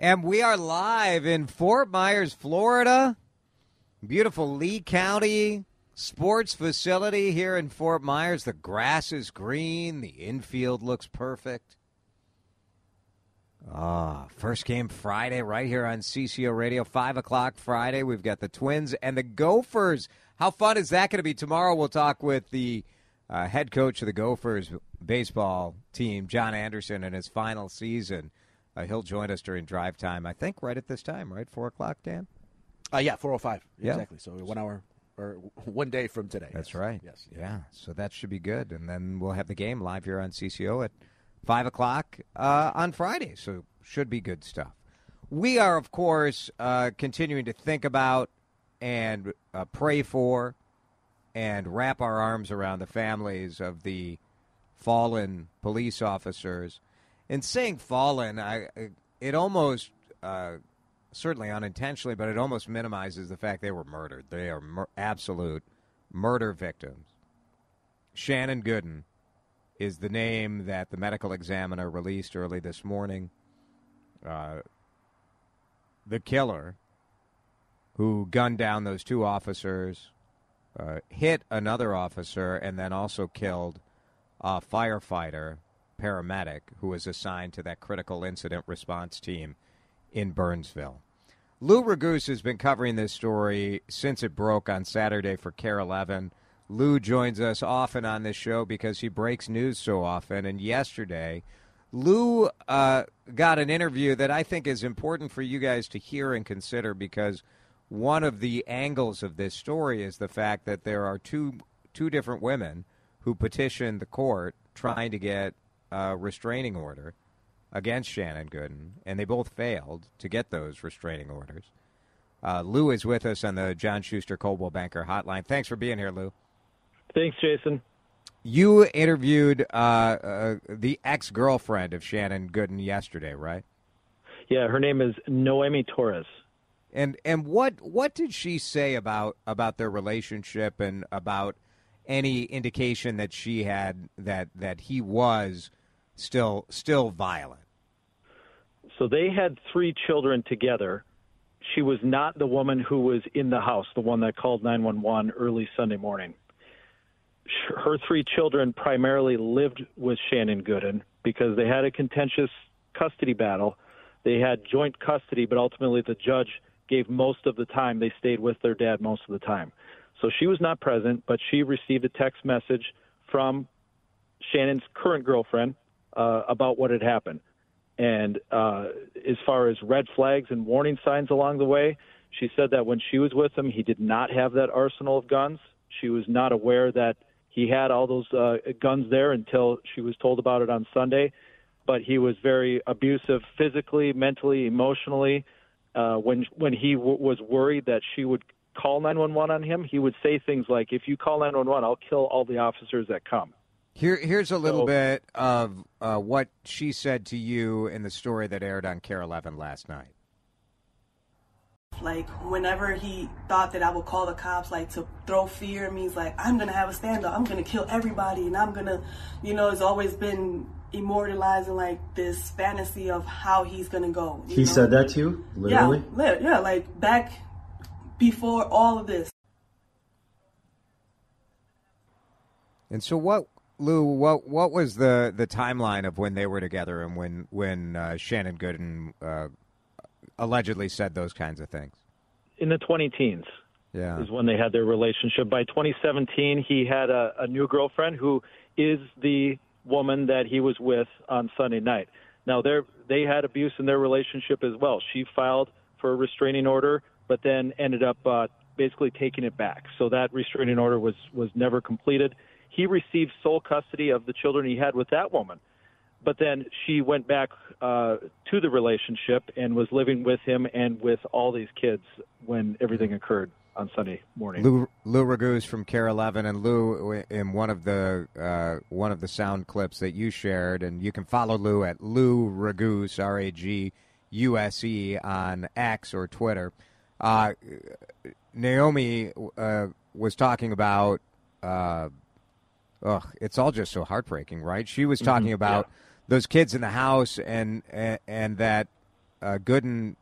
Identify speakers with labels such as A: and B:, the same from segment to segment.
A: And we are live in Fort Myers, Florida. Beautiful Lee County sports facility here in Fort Myers. The grass is green, the infield looks perfect. Ah, first game Friday right here on CCO Radio, 5 o'clock Friday. We've got the Twins and the Gophers. How fun is that going to be? Tomorrow we'll talk with the uh, head coach of the Gophers baseball team, John Anderson, in his final season. Uh, he'll join us during drive time, I think, right at this time, right? Four o'clock, Dan?
B: Uh, yeah, 405.
A: Yeah.
B: Exactly. So one hour or one day from today.
A: That's
B: yes.
A: right.
B: Yes.
A: Yeah. So that should be good. And then we'll have the game live here on CCO at 5 o'clock uh, on Friday. So should be good stuff. We are, of course, uh, continuing to think about and uh, pray for and wrap our arms around the families of the fallen police officers. In saying fallen, I it almost uh, certainly unintentionally, but it almost minimizes the fact they were murdered. They are mur- absolute murder victims. Shannon Gooden is the name that the medical examiner released early this morning. Uh, the killer who gunned down those two officers, uh, hit another officer, and then also killed a firefighter, paramedic, who was assigned to that critical incident response team in Burnsville. Lou Raguse has been covering this story since it broke on Saturday for KARE 11. Lou joins us often on this show because he breaks news so often. And yesterday, Lou uh, got an interview that I think is important for you guys to hear and consider because one of the angles of this story is the fact that there are two two different women who petitioned the court trying to get a restraining order against Shannon Gooden, and they both failed to get those restraining orders. Uh, Lou is with us on the John Schuster Coldwell Banker Hotline. Thanks for being here, Lou.
C: Thanks, Jason.
A: You interviewed uh, uh, the ex girlfriend of Shannon Gooden yesterday, right?
C: Yeah, her name is Noemi Torres.
A: And and what what did she say about about their relationship and about any indication that she had that that he was still still violent?
C: So they had three children together. She was not the woman who was in the house, the one that called 911 early Sunday morning. Her three children primarily lived with Shannon Gooden because they had a contentious custody battle. They had joint custody, but ultimately the judge gave most of the time. They stayed with their dad most of the time. So she was not present, but she received a text message from Shannon's current girlfriend uh, about what had happened. And uh, as far as red flags and warning signs along the way, she said that when she was with him, he did not have that arsenal of guns. She was not aware that he had all those uh, guns there until she was told about it on Sunday. But he was very abusive physically, mentally, emotionally. Uh, when when he w- was worried that she would call 911 on him, he would say things like, "If you call 911, I'll kill all the officers that come."
A: Here, here's a little
C: So-
A: bit of uh, what she said to you in the story that aired on KARE 11 last night.
D: Like whenever he thought that I would call the cops, like to throw fear means, like, I'm gonna have a standoff. I'm gonna kill everybody, and I'm gonna, you know, it's always been immortalizing like this fantasy of how he's gonna go.
E: He
D: know?
E: said that to you, literally.
D: Yeah, li- yeah, like back before all of this.
A: And so, what, Lou? What what was the, the timeline of when they were together and when when uh, Shannon Gooden uh, allegedly said those kinds of things?
C: In the 20 teens
A: Yeah.
C: is when they had their relationship. By 2017, he had a, a new girlfriend who is the woman that he was with on Sunday night. Now, they they had abuse in their relationship as well. She filed for a restraining order, but then ended up uh, basically taking it back. So that restraining order was was never completed. He received sole custody of the children he had with that woman. but then she went back uh, to the relationship and was living with him and with all these kids when everything occurred on Sunday morning.
A: Lou, Lou Raguse from KARE 11, and Lou in one of the uh, one of the sound clips that you shared, and you can follow Lou at Lou Raguse R A G U S E on X or Twitter. Uh, Naomi uh, was talking about. Ugh, it's all just so heartbreaking, right? She was talking
C: Mhm,
A: about
C: yeah.
A: those kids in the house, and and, and that uh, Gooden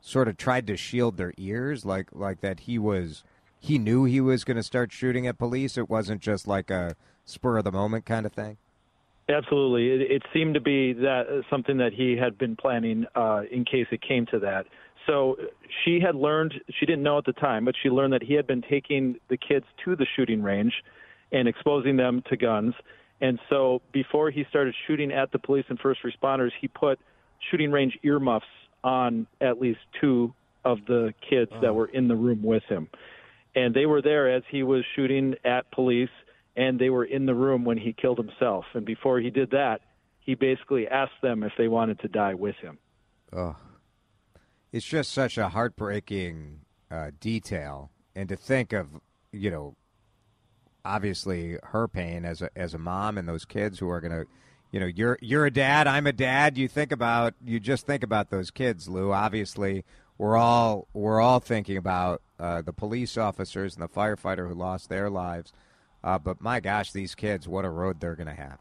A: sort of tried to shield their ears, like like that he was he knew he was going to start shooting at police. It wasn't just like a spur of the moment kind of thing.
C: Absolutely. It, it seemed to be that uh, something that he had been planning uh, in case it came to that. So uh, she had learned, she didn't know at the time, but she learned that he had been taking the kids to the shooting range and exposing them to guns. And so before he started shooting at the police and first responders, he put shooting range earmuffs on at least two of the kids that were in the room with him. And they were there as he was shooting at police and they were in the room when he killed himself. And before he did that, he basically asked them if they wanted to die with him.
A: Oh, It's just such a heartbreaking uh, detail, and to think of, you know, obviously her pain as a as a mom and those kids who are gonna, you know, you're you're a dad, I'm a dad. You think about you just think about those kids, Lou. Obviously, we're all we're all thinking about uh, the police officers and the firefighter who lost their lives. Uh, but my gosh, these kids, what a road they're gonna have.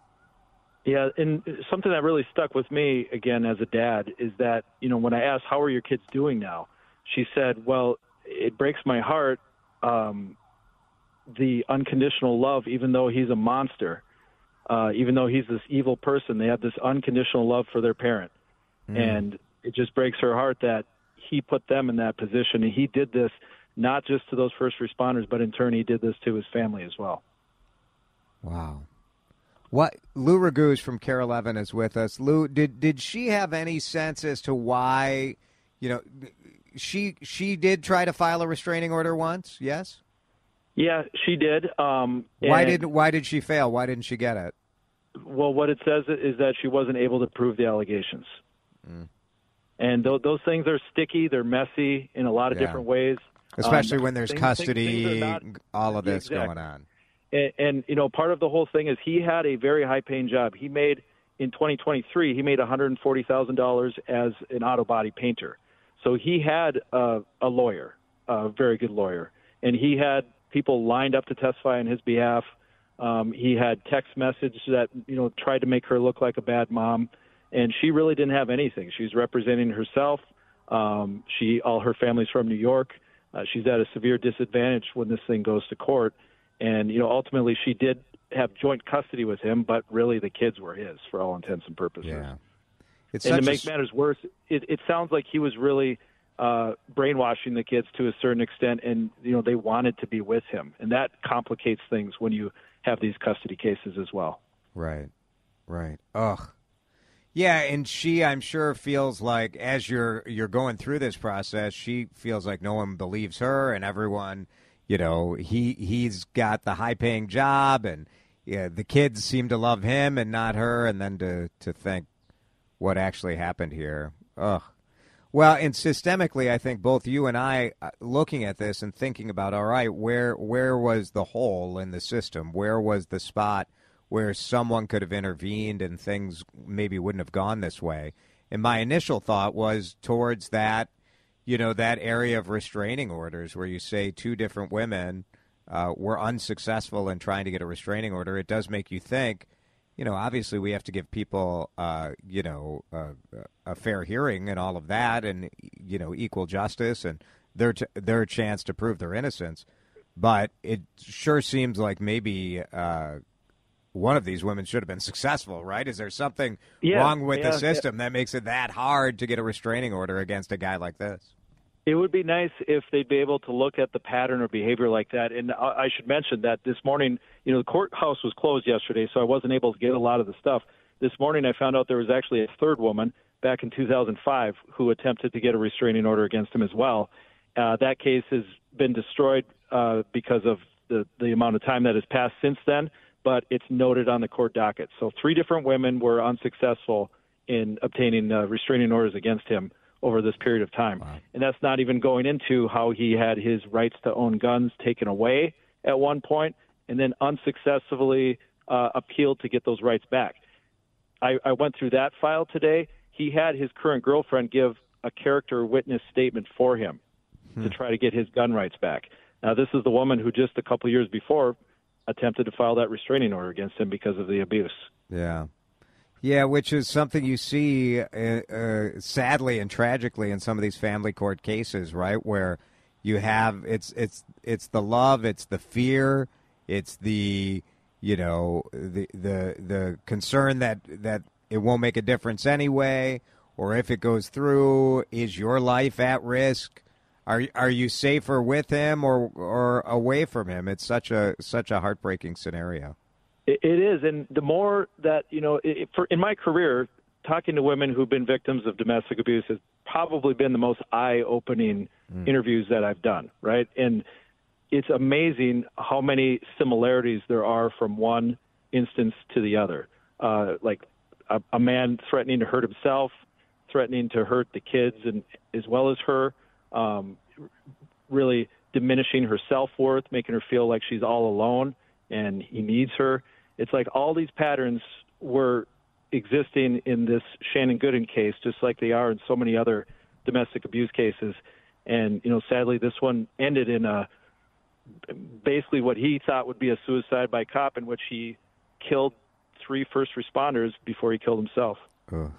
C: Yeah, and something that really stuck with me again as a dad is that you know when I asked how are your kids doing now, she said, "Well, it breaks my heart um, the unconditional love, even though he's a monster, uh, even though he's this evil person, they have this unconditional love for their parent, and it just breaks her heart that he put them in that position, and he did this not just to those first responders, but in turn he did this to his family as well."
A: Wow. What Lou Raguse from KARE 11 is with us. Lou, did did she have any sense as to why, you know, she she did try to file a restraining order once? Yes.
C: Yeah, she did. Um,
A: Why did why did she fail? Why didn't she get it?
C: Well, what it says is that she wasn't able to prove the allegations. And th- those things are sticky. They're messy in a lot of
A: Yeah.
C: different ways.
A: Especially
C: Um,
A: when there's
C: things-
A: custody,
C: things not-
A: all of this going on.
C: and, and you know, part of the whole thing is he had a very high-paying job. He made in 2023, he made $140,000 as an auto body painter. So he had a, a lawyer, a very good lawyer, and he had people lined up to testify on his behalf. Um, he had text messages that you know tried to make her look like a bad mom, and she really didn't have anything. She's representing herself. Um, she all her family's from New York. Uh, she's at a severe disadvantage when this thing goes to court, and you know ultimately she did have joint custody with him, but really the kids were his for all intents and purposes.
A: Yeah. It's
C: And to make
A: s-
C: matters worse, it, it sounds like he was really uh, brainwashing the kids to a certain extent, and you know they wanted to be with him, and that complicates things when you have these custody cases as well.
A: Right. Right. Ugh. Yeah, and she I'm sure feels like as you're you're going through this process, she feels like no one believes her and everyone, you know, he he's got the high paying job and yeah, the kids seem to love him and not her and then to to think what actually happened here. Ugh. Well, and systemically, I think both you and I, uh, looking at this and thinking about, all right, where where was the hole in the system? Where was the spot where someone could have intervened and things maybe wouldn't have gone this way? And my initial thought was towards that, you know, that area of restraining orders where you say two different women uh, were unsuccessful in trying to get a restraining order. It does make you think you know, obviously we have to give people, uh, you know, uh, a fair hearing and all of that, and you know, equal justice and their t- their chance to prove their innocence. But it sure seems like maybe uh, one of these women should have been successful, right? Is there something
C: Yeah,
A: wrong with
C: yeah,
A: the
C: yeah.
A: system that makes it that hard to get a restraining order against a guy like this?
C: It would be nice if they'd be able to look at the pattern of behavior like that. And I should mention that this morning, you know, the courthouse was closed yesterday, so I wasn't able to get a lot of the stuff. This morning, I found out there was actually a third woman back in 2005 who attempted to get a restraining order against him as well. Uh, that case has been destroyed uh, because of the, the amount of time that has passed since then. But but it's noted on the court docket. So three different women were unsuccessful in obtaining uh, restraining orders against him over this period of time. Wow. And that's not even going into how he had his rights to own guns taken away at one point and then unsuccessfully uh, appealed to get those rights back. I, I went through that file today. He had his current girlfriend give a character witness statement for him hmm. to try to get his gun rights back. Now, this is the woman who just a couple years before attempted to file that restraining order against him because of the abuse.
A: Yeah. Yeah, which is something you see uh, uh, sadly and tragically in some of these family court cases, right? Where you have it's it's it's the love, it's the fear, it's the you know the the the concern that that it won't make a difference anyway, or if it goes through, is your life at risk? Are are you safer with him or or away from him? It's such a such a heartbreaking scenario.
C: It, it is, and the more that you know, it, for in my career, talking to women who've been victims of domestic abuse has probably been the most eye-opening mm. interviews that I've done. Right, and it's amazing how many similarities there are from one instance to the other. Uh, like a, a man threatening to hurt himself, threatening to hurt the kids, and as well as her um, really diminishing her self worth, making her feel like she's all alone and he needs her. It's like all these patterns were existing in this Shannon Gooden case, just like they are in so many other domestic abuse cases. And you know, sadly, this one ended in a basically what he thought would be a suicide by cop, in which he killed three first responders before he killed himself.
A: Ugh.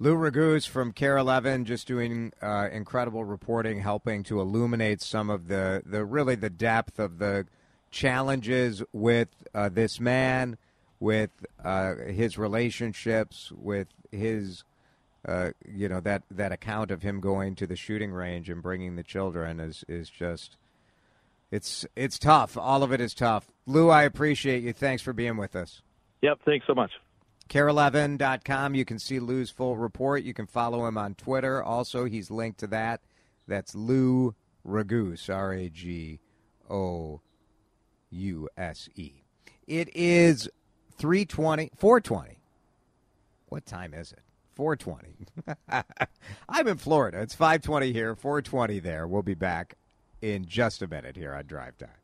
A: Lou Raguse from KARE 11 just doing uh, incredible reporting, helping to illuminate some of the, the really the depth of the challenges with uh, this man, with uh, his relationships, with his, uh, you know, that, that account of him going to the shooting range and bringing the children is, is just, it's, it's tough. All of it is tough. Lou, I appreciate you. Thanks for being with us.
C: Yep, thanks so much.
A: KARE11.com. You can see Lou's full report. You can follow him on Twitter. Also, he's linked to that. That's Lou Raguse, R A G O U S E. It is 320, 420. What time is it? 420. I'm in Florida. It's 520 here, 420 there. We'll be back in just a minute here on Drive Time.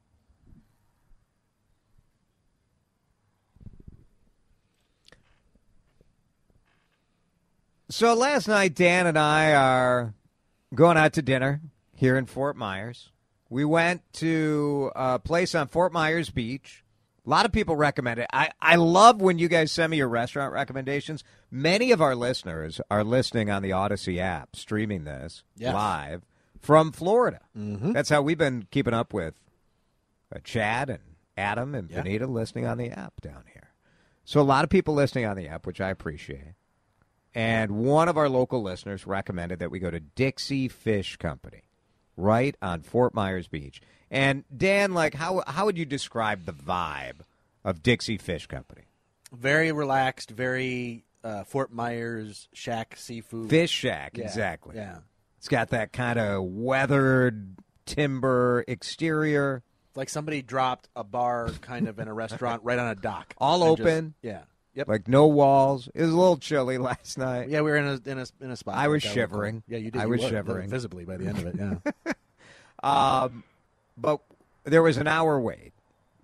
A: So last night, Dan and I are going out to dinner here in Fort Myers. We went to a place on Fort Myers Beach. A lot of people recommend it. I, I love when you guys send me your restaurant recommendations. Many of our listeners are listening on the Odyssey app, streaming this yes. live from Florida. Mm-hmm. That's how we've been keeping up with uh, Chad and Adam and yeah. Benita listening on the app down here. So a lot of people listening on the app, which I appreciate. And one of our local listeners recommended that we go to Dixie Fish Company, right on Fort Myers Beach. And Dan, like, how how would you describe the vibe of Dixie Fish Company?
B: Very relaxed, very uh, Fort Myers shack seafood.
A: Fish shack,
B: yeah,
A: exactly.
B: Yeah,
A: it's got that kind of weathered timber exterior.
B: Like somebody dropped a bar kind of in a restaurant right on a dock.
A: All open.
B: Just, yeah. Yep.
A: Like no walls. It was a little chilly last night.
B: Yeah, we were in a in a in a spot.
A: I was shivering.
B: Yeah, you did.
A: I
B: you
A: was
B: were,
A: shivering
B: visibly by the end of it. Yeah.
A: um, but there was an hour wait.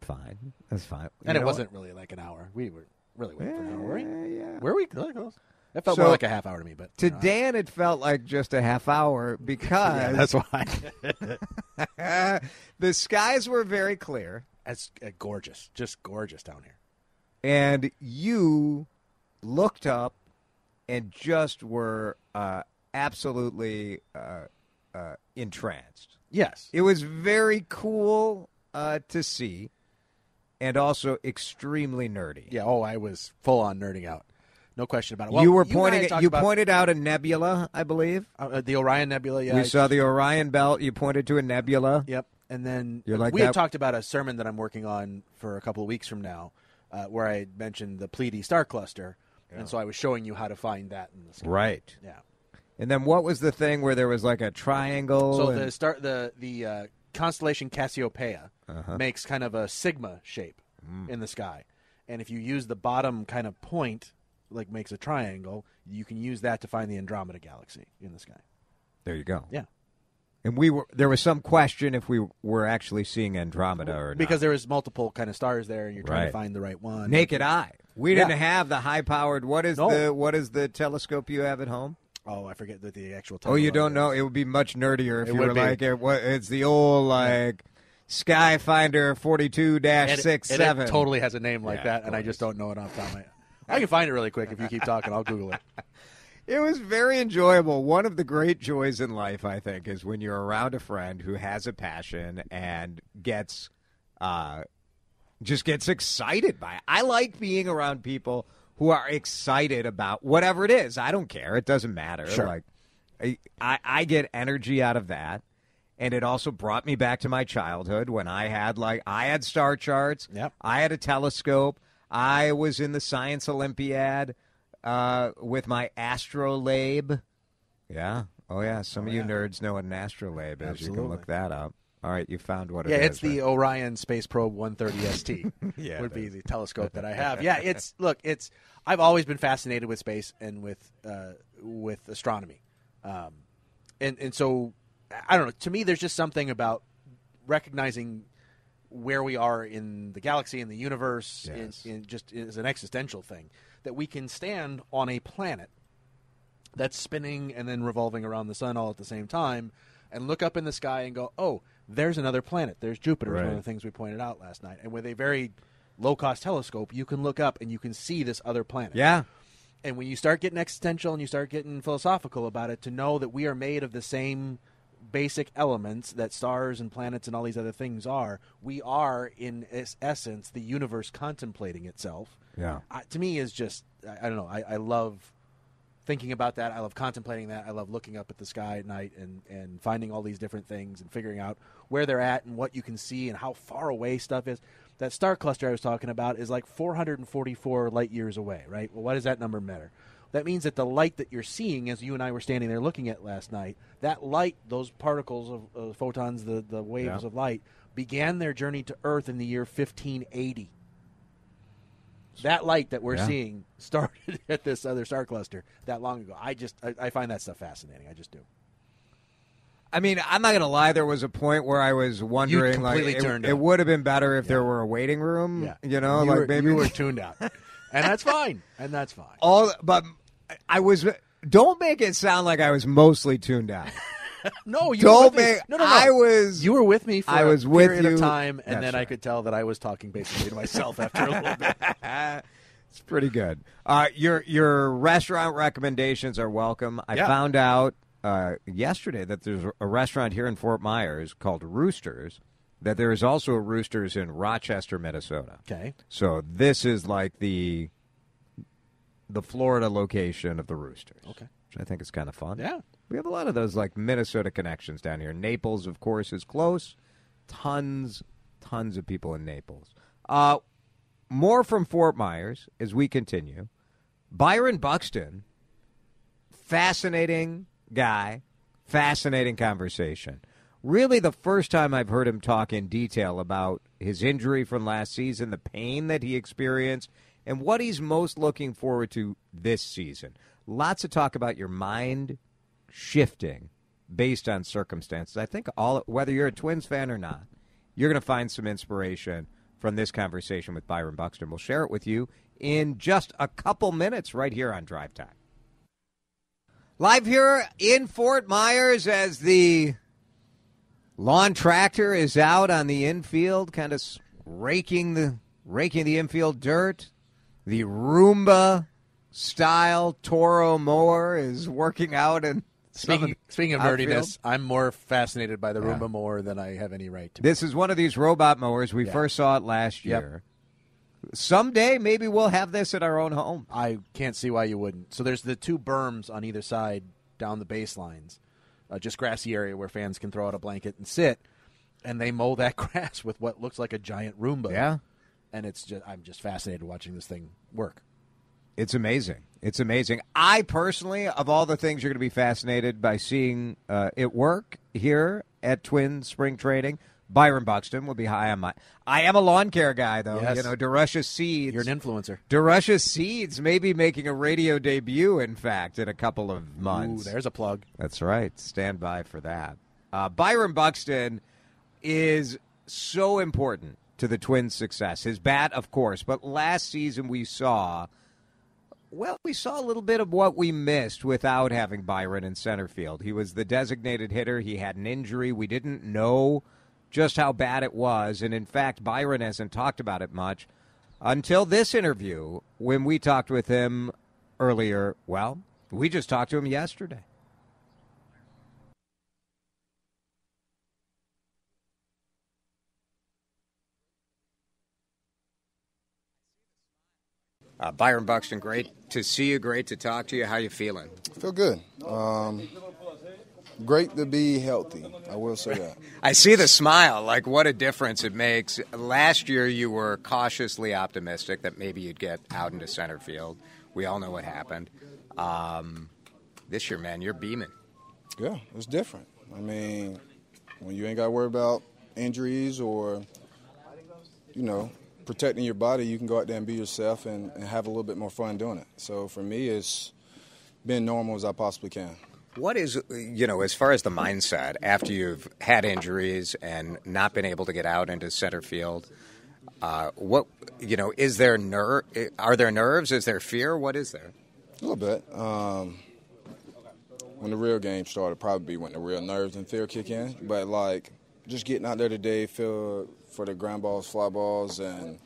A: Fine, that's fine. You
B: and it wasn't
A: what?
B: really like an hour. We were really waiting
A: yeah,
B: for an hour. Were we?
A: Yeah.
B: Were we really close? It felt
A: so,
B: more like a half hour to me, but
A: to
B: know,
A: Dan, it felt like just a half hour because
B: yeah, that's why
A: the skies were very clear.
B: It's uh, gorgeous, just gorgeous down here.
A: And you looked up and just were uh, absolutely uh, uh, entranced.
B: Yes.
A: It was very cool uh, to see, and also extremely nerdy.
B: Yeah. Oh, I was full on nerding out. No question about it. Well,
A: you were pointing.
B: talked
A: you
B: about,
A: pointed out a nebula, I believe.
B: uh, the Orion Nebula. Yeah.
A: we
B: I-
A: saw the Orion belt. You pointed to a nebula.
B: Yep. And then
A: You're like
B: we had talked about a sermon that I'm working on for a couple of weeks from now, uh, where I mentioned the Pleiades star cluster, and so I was showing you how to find that in the sky.
A: Right.
B: Yeah.
A: And then what was the thing where there was like a triangle?
B: So
A: and-
B: the start the the uh, constellation Cassiopeia
A: Uh-huh.
B: makes kind of a sigma shape
A: Mm.
B: in the sky, and if you use the bottom kind of point, like makes a triangle, you can use that to find the Andromeda galaxy in the sky.
A: there you go.
B: Yeah.
A: And we were there was some question if we were actually seeing Andromeda or not.
B: Because there was multiple kind of stars there, and you're trying
A: Right.
B: to find the right one.
A: naked eye. We
B: Yeah.
A: didn't have the high powered. What is
B: No.
A: the what is the telescope you have at home?
B: Oh, I forget the, the actual.
A: Oh, you
B: title
A: don't know? It would be much nerdier if
B: It
A: you
B: would
A: were
B: be.
A: like it, what, it's the old like Skyfinder forty two dash
B: And it-
A: six
B: and it
A: seven.
B: totally has a name like
A: Yeah,
B: that,
A: of
B: and I just don't know it off the top of my head. I can find it really quick if you keep talking. I'll Google it.
A: It was very enjoyable. One of the great joys in life, I think, is when you're around a friend who has a passion and gets, uh, just gets excited by it. I like being around people who are excited about whatever it is. I don't care. It doesn't matter.
B: Sure.
A: Like, I, I, I get energy out of that. And it also brought me back to my childhood when I had like I had star charts.
B: Yep.
A: I had a telescope. I was in the science olympiad uh, with my astrolabe. Yeah. Oh yeah. Some of you nerds know what an astrolabe is. You can look that up. All right, you found what it
B: Yeah,
A: is,
B: it's the
A: right?
B: Orion Space Probe 130 ST.
A: Yeah,
B: would be the telescope that I have. Yeah, it's look, it's I've always been fascinated with space and with uh, with astronomy, um, and and so I don't know. To me, there's just something about recognizing where we are in the galaxy in the universe,
A: Yes.
B: in, in just as an existential thing that we can stand on a planet that's spinning and then revolving around the sun all at the same time and look up in the sky and go, oh, there's another planet. There's Jupiter, is one of the things we pointed out last night. And with a very low cost telescope, you can look up and you can see this other planet.
A: yeah.
B: And when you start getting existential and you start getting philosophical about it, to know that we are made of the same basic elements that stars and planets and all these other things are, we are, in essence, the universe contemplating itself.
A: Yeah.
B: I, to me, is just I, I don't know. I, I love thinking about that. I love contemplating that. I love looking up at the sky at night and and finding all these different things and figuring out where they're at and what you can see and how far away stuff is. That star cluster I was talking about is like 444 light years away, right? Well, what does that number matter? That means that the light that you're seeing, as you and I were standing there looking at last night, that light, those particles of uh, photons, the, the waves
A: Yeah.
B: of light, began their journey to Earth in the year 1580. That light that we're
A: Yeah.
B: seeing started at this other star cluster that long ago. I just I, I find that stuff fascinating. I just do.
A: I mean, I'm not gonna lie. There was a point where I was wondering, like, it, it would have been better if there were a waiting room. Yeah. You know,
B: you
A: like
B: were,
A: maybe
B: you were tuned out, and that's fine. And that's fine.
A: all. But I was. Don't make it sound like I was mostly tuned out.
B: No, you
A: Don't
B: were with me.
A: make.
B: No, no, no.
A: I was.
B: You were with me for
A: I
B: a
A: was with
B: period
A: you.
B: of time, and then. I could tell that I was talking basically to myself after a little bit.
A: It's pretty good. Uh, your your restaurant recommendations are welcome. I
B: Yeah.
A: found out uh, yesterday that there's a restaurant here in Fort Myers called Roosters. That there is also a Roosters in Rochester, Minnesota.
B: Okay.
A: So this is like the the Florida location of the Roosters.
B: Okay.
A: Which I think is kind of fun.
B: Yeah.
A: We have a lot of those like Minnesota connections down here. Naples, of course, is close. Tons, tons of people in Naples. Uh, more from Fort Myers as we continue. Byron Buxton, fascinating guy, fascinating conversation. Really, the first time I've heard him talk in detail about his injury from last season, the pain that he experienced, and what he's most looking forward to this season. Lots of talk about your mind shifting based on circumstances. I think all whether you're a Twins fan or not, you're going to find some inspiration from this conversation with Byron Buxton. We'll share it with you in just a couple minutes right here on Drive Time. Live here in Fort Myers as the lawn tractor is out on the infield, kind of raking the raking the infield dirt. The Roomba style Toro mower is working out and.
B: Speaking, speaking of
A: outfield.
B: nerdiness, I'm more fascinated by the
A: Yeah.
B: Roomba more than I have any right to.
A: This is one of these robot mowers. We
B: Yeah.
A: first saw it last
B: Yep.
A: year. Someday, maybe we'll have this at our own home.
B: I can't see why you wouldn't. So there's the two berms on either side down the baselines, uh, just grassy area where fans can throw out a blanket and sit, and they mow that grass with what looks like a giant Roomba.
A: Yeah.
B: And it's just I'm just fascinated watching this thing work.
A: It's amazing. It's amazing. I personally, of all the things you're going to be fascinated by seeing uh, it work here at Twin Spring Trading, Byron Buxton will be high on my. I am a lawn care guy, though.
B: Yes.
A: You know, DeRusha Seeds.
B: You're an influencer.
A: DeRusha Seeds may be making a radio debut, in fact, in a couple of months.
B: Ooh, there's a plug.
A: That's right. Stand by for that. Uh, Byron Buxton is so important to the Twins' success. His bat, of course, but last season we saw, well, we saw a little bit of what we missed without having Byron in center field. He was the designated hitter. He had an injury. We didn't know just how bad it was. And in fact, Byron hasn't talked about it much until this interview when we talked with him earlier. Well, we just talked to him yesterday. Uh, Byron Buxton, great to see you. Great to talk to you. How you feeling?
E: Feel good. Um, great to be healthy. I will say that.
A: I see the smile. Like what a difference it makes. Last year you were cautiously optimistic that maybe you'd get out into center field. We all know what happened. Um, this year, man, you're beaming.
E: Yeah, it's different. I mean, when you ain't got to worry about injuries or, you know, protecting your body, you can go out there and be yourself and, and have a little bit more fun doing it. So for me, it's being normal as I possibly can.
A: What is, you know, as far as the mindset after you've had injuries and not been able to get out into center field? Uh, what, you know, is there ner- Are there nerves? Is there fear? What is there?
E: A little bit. Um, when the real game started, probably when the real nerves and fear kick in. But like, just getting out there today, feel for the ground balls, fly balls, and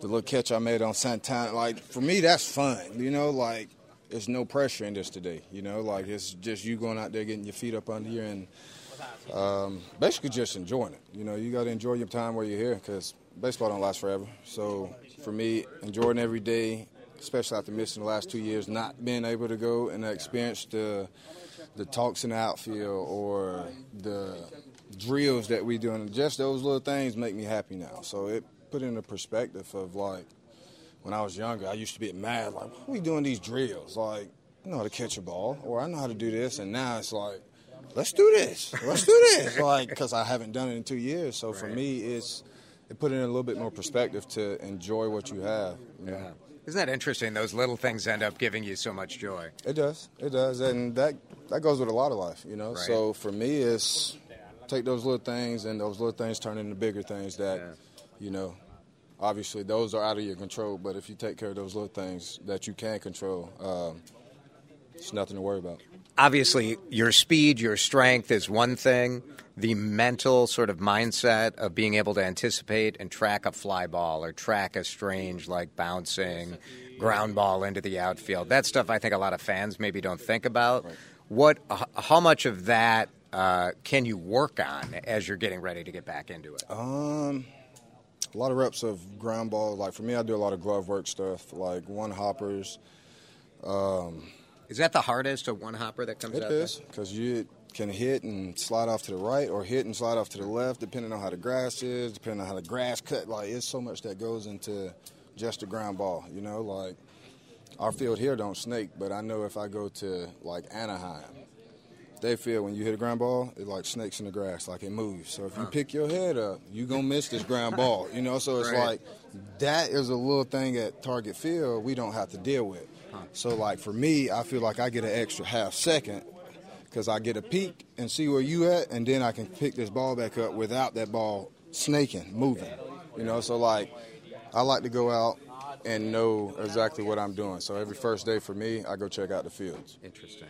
E: the little catch I made on Santana. Like for me, that's fun. You know, like there's no pressure in this today. You know, like it's just you going out there getting your feet up under you and um, basically just enjoying it. You know, you got to enjoy your time while you're here because baseball don't last forever. So for me, enjoying every day, especially after missing the last two years, not being able to go and experience the the talks in the outfield or the drills that we do, and just those little things make me happy now. So it put in a perspective of like when I was younger, I used to be mad like, "Why are we doing these drills?" Like, I know how to catch a ball, or I know how to do this, and now it's like, let's do this, let's do this, like because I haven't done it in two years. So for me, it's it put in a little bit more perspective to enjoy what you have. you know?
A: Isn't that interesting? Those little things end up giving you so much joy.
E: It does. It does, and that that goes with a lot of life, you know.
A: Right.
E: So for me, it's take those little things, and those little things turn into bigger things that, you know, obviously those are out of your control. But if you take care of those little things that you can control, um, it's nothing to worry about.
A: obviously your speed, your strength is one thing. The mental sort of mindset of being able to anticipate and track a fly ball or track a strange like bouncing ground ball into the outfield. That stuff I think a lot of fans maybe don't think about. What how much of that uh, can you work on as you're getting ready to get back into it?
E: Um, a lot of reps of ground ball. Like for me, I do a lot of glove work stuff, like one hoppers. Um,
A: Is that the hardest of one hopper that comes
E: It
A: out?
E: is because you can hit and slide off to the right, or hit and slide off to the left, depending on how the grass is, depending on how the grass cut. Like it's so much that goes into just a ground ball. You know, like our field here don't snake, but I know if I go to like Anaheim, they feel when you hit a ground ball, it like snakes in the grass, like it moves. So if you pick your head up, you're gonna miss this ground ball. You know, so it's
A: Right.
E: like that is a little thing at Target Field we don't have to deal with. So like for me, I feel like I get an extra half second because I get a peek and see where you at, and then I can pick this ball back up without that ball snaking, moving. You know, so like I like to go out and know exactly what I'm doing. So every first day for me, I go check out the fields.
A: Interesting.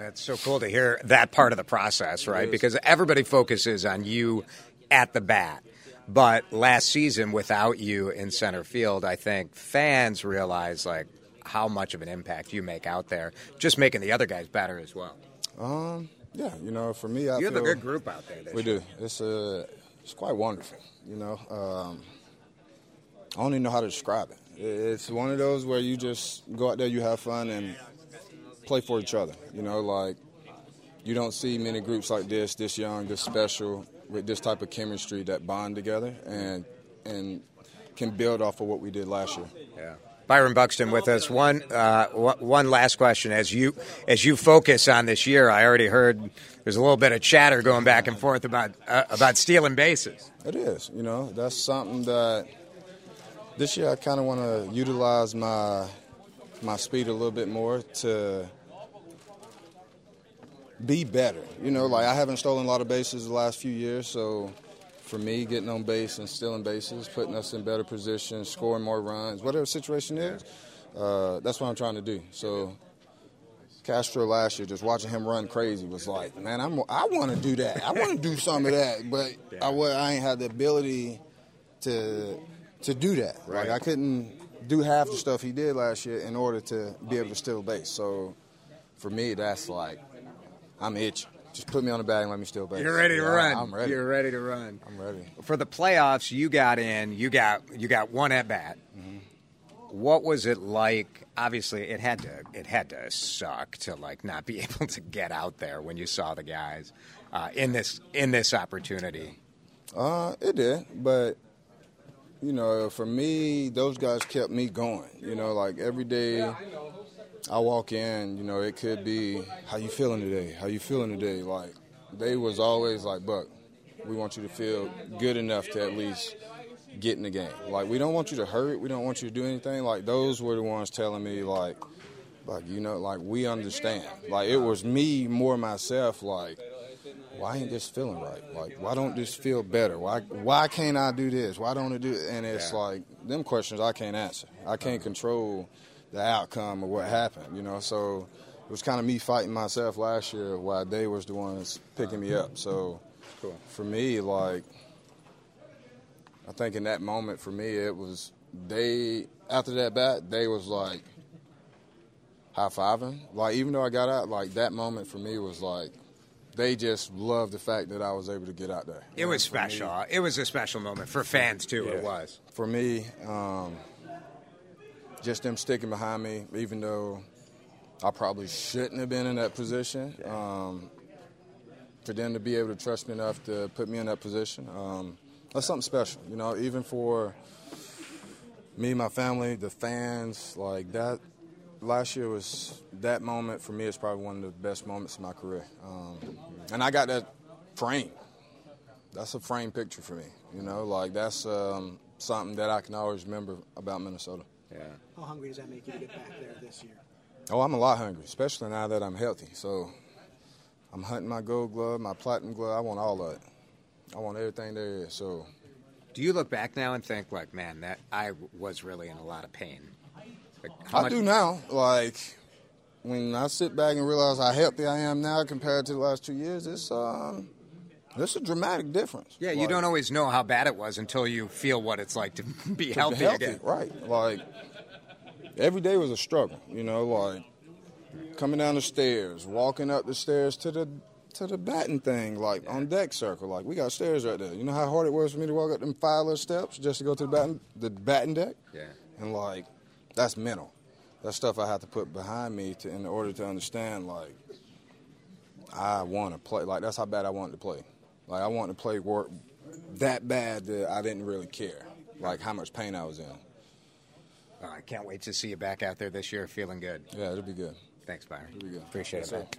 A: That's so cool to hear that part of the process, right? Because everybody focuses on you at the bat. But last season, without you in center field, I think fans realize like how much of an impact you make out there, just making the other guys better as well.
E: Um, yeah, you know, for me, I
A: you
E: feel
A: have a good group out there.
E: we year. do. It's uh, it's quite wonderful. You know, um, I don't even know how to describe it. It's one of those where you just go out there, you have fun, and play for each other. You know, like you don't see many groups like this, this young, this special, with this type of chemistry that bond together and and can build off of what we did last year.
A: Yeah. Byron Buxton with us. One uh, one last question as you as you focus on this year. I already heard there's a little bit of chatter going back and forth about uh, about stealing bases.
E: It is, you know, that's something that this year I kind of want to utilize my my speed a little bit more to be better. You know, like I haven't stolen a lot of bases the last few years, so for me, getting on base and stealing bases, putting us in better positions, scoring more runs, whatever situation is, uh, that's what I'm trying to do. So Castro last year, just watching him run crazy was like, man, I'm, I want to do that. I want to do some of that, but I, I ain't had the ability to to do that. Right. Like I couldn't do half the stuff he did last year in order to be able to steal base. So for me, that's like I'm itching. Just put me on the bag and let me steal base.
A: You're ready to
E: yeah,
A: run.
E: I'm ready.
A: You're ready to run.
E: I'm ready.
A: For the playoffs, you got in. You got you got one at bat. Mm-hmm. What was it like? Obviously, it had to it had to suck to like not be able to get out there when you saw the guys uh, in this in this opportunity.
E: Uh, it did, but you know, for me, those guys kept me going. You know, like every day I walk in, you know, it could be how you feeling today? How you feeling today? Like they was always like, Buck, we want you to feel good enough to at least get in the game. Like we don't want you to hurt, we don't want you to do anything. Like those were the ones telling me like like you know, like we understand. Like it was me more myself like why ain't this feeling right? Like, why don't this feel better? Why why can't I do this? Why don't it do? It? And it's yeah. like them questions I can't answer. I can't control the outcome of what happened, you know. So it was kind of me fighting myself last year while they was the ones picking me up. So cool. for me, like, I think in that moment for me, it was they after that bat, they was like high fiving. Like even though I got out, like that moment for me was like they just loved the fact that I was able to get out there.
A: It was special. Me, it was a special moment for fans too.
E: Yeah.
A: It was
E: for me. Um, just them sticking behind me, even though I probably shouldn't have been in that position. Um, for them to be able to trust me enough to put me in that position, um, that's something special. You know, even for me, my family, the fans, like that. Last year was that moment for me. It's probably one of the best moments in my career, um, and I got that frame. That's a frame picture for me. You know, like that's um, something that I can always remember about Minnesota.
A: Yeah.
F: How hungry does that make you to get back there this year?
E: Oh, I'm a lot hungry, especially now that I'm healthy. So I'm hunting my gold glove, my platinum glove. I want all of it. I want everything there is. So.
A: Do you look back now and think like, man, that I was really in a lot of pain?
E: Like, I much- do now. Like when I sit back and realize how healthy I am now compared to the last two years, it's um, there's a dramatic difference.
A: Yeah, you don't always know how bad it was until you feel what it's like to be to healthy,
E: healthy
A: again.
E: Right. Like every day was a struggle. You know, like coming down the stairs, walking up the stairs to the to the batting thing, like on deck circle. Like we got stairs right there. You know how hard it was for me to walk up them five little steps just to go to the batting the batting deck.
A: Yeah.
E: And like that's mental. That's stuff I have to put behind me to in order to understand like I want to play. Like that's how bad I wanted to play. Like I wanted to play work that bad that I didn't really care. Like how much pain I was in.
A: I can't wait to see you back out there this year feeling good.
E: Yeah, it'll be good.
A: Thanks, Byron.
E: It'll be good.
A: Appreciate yes, it.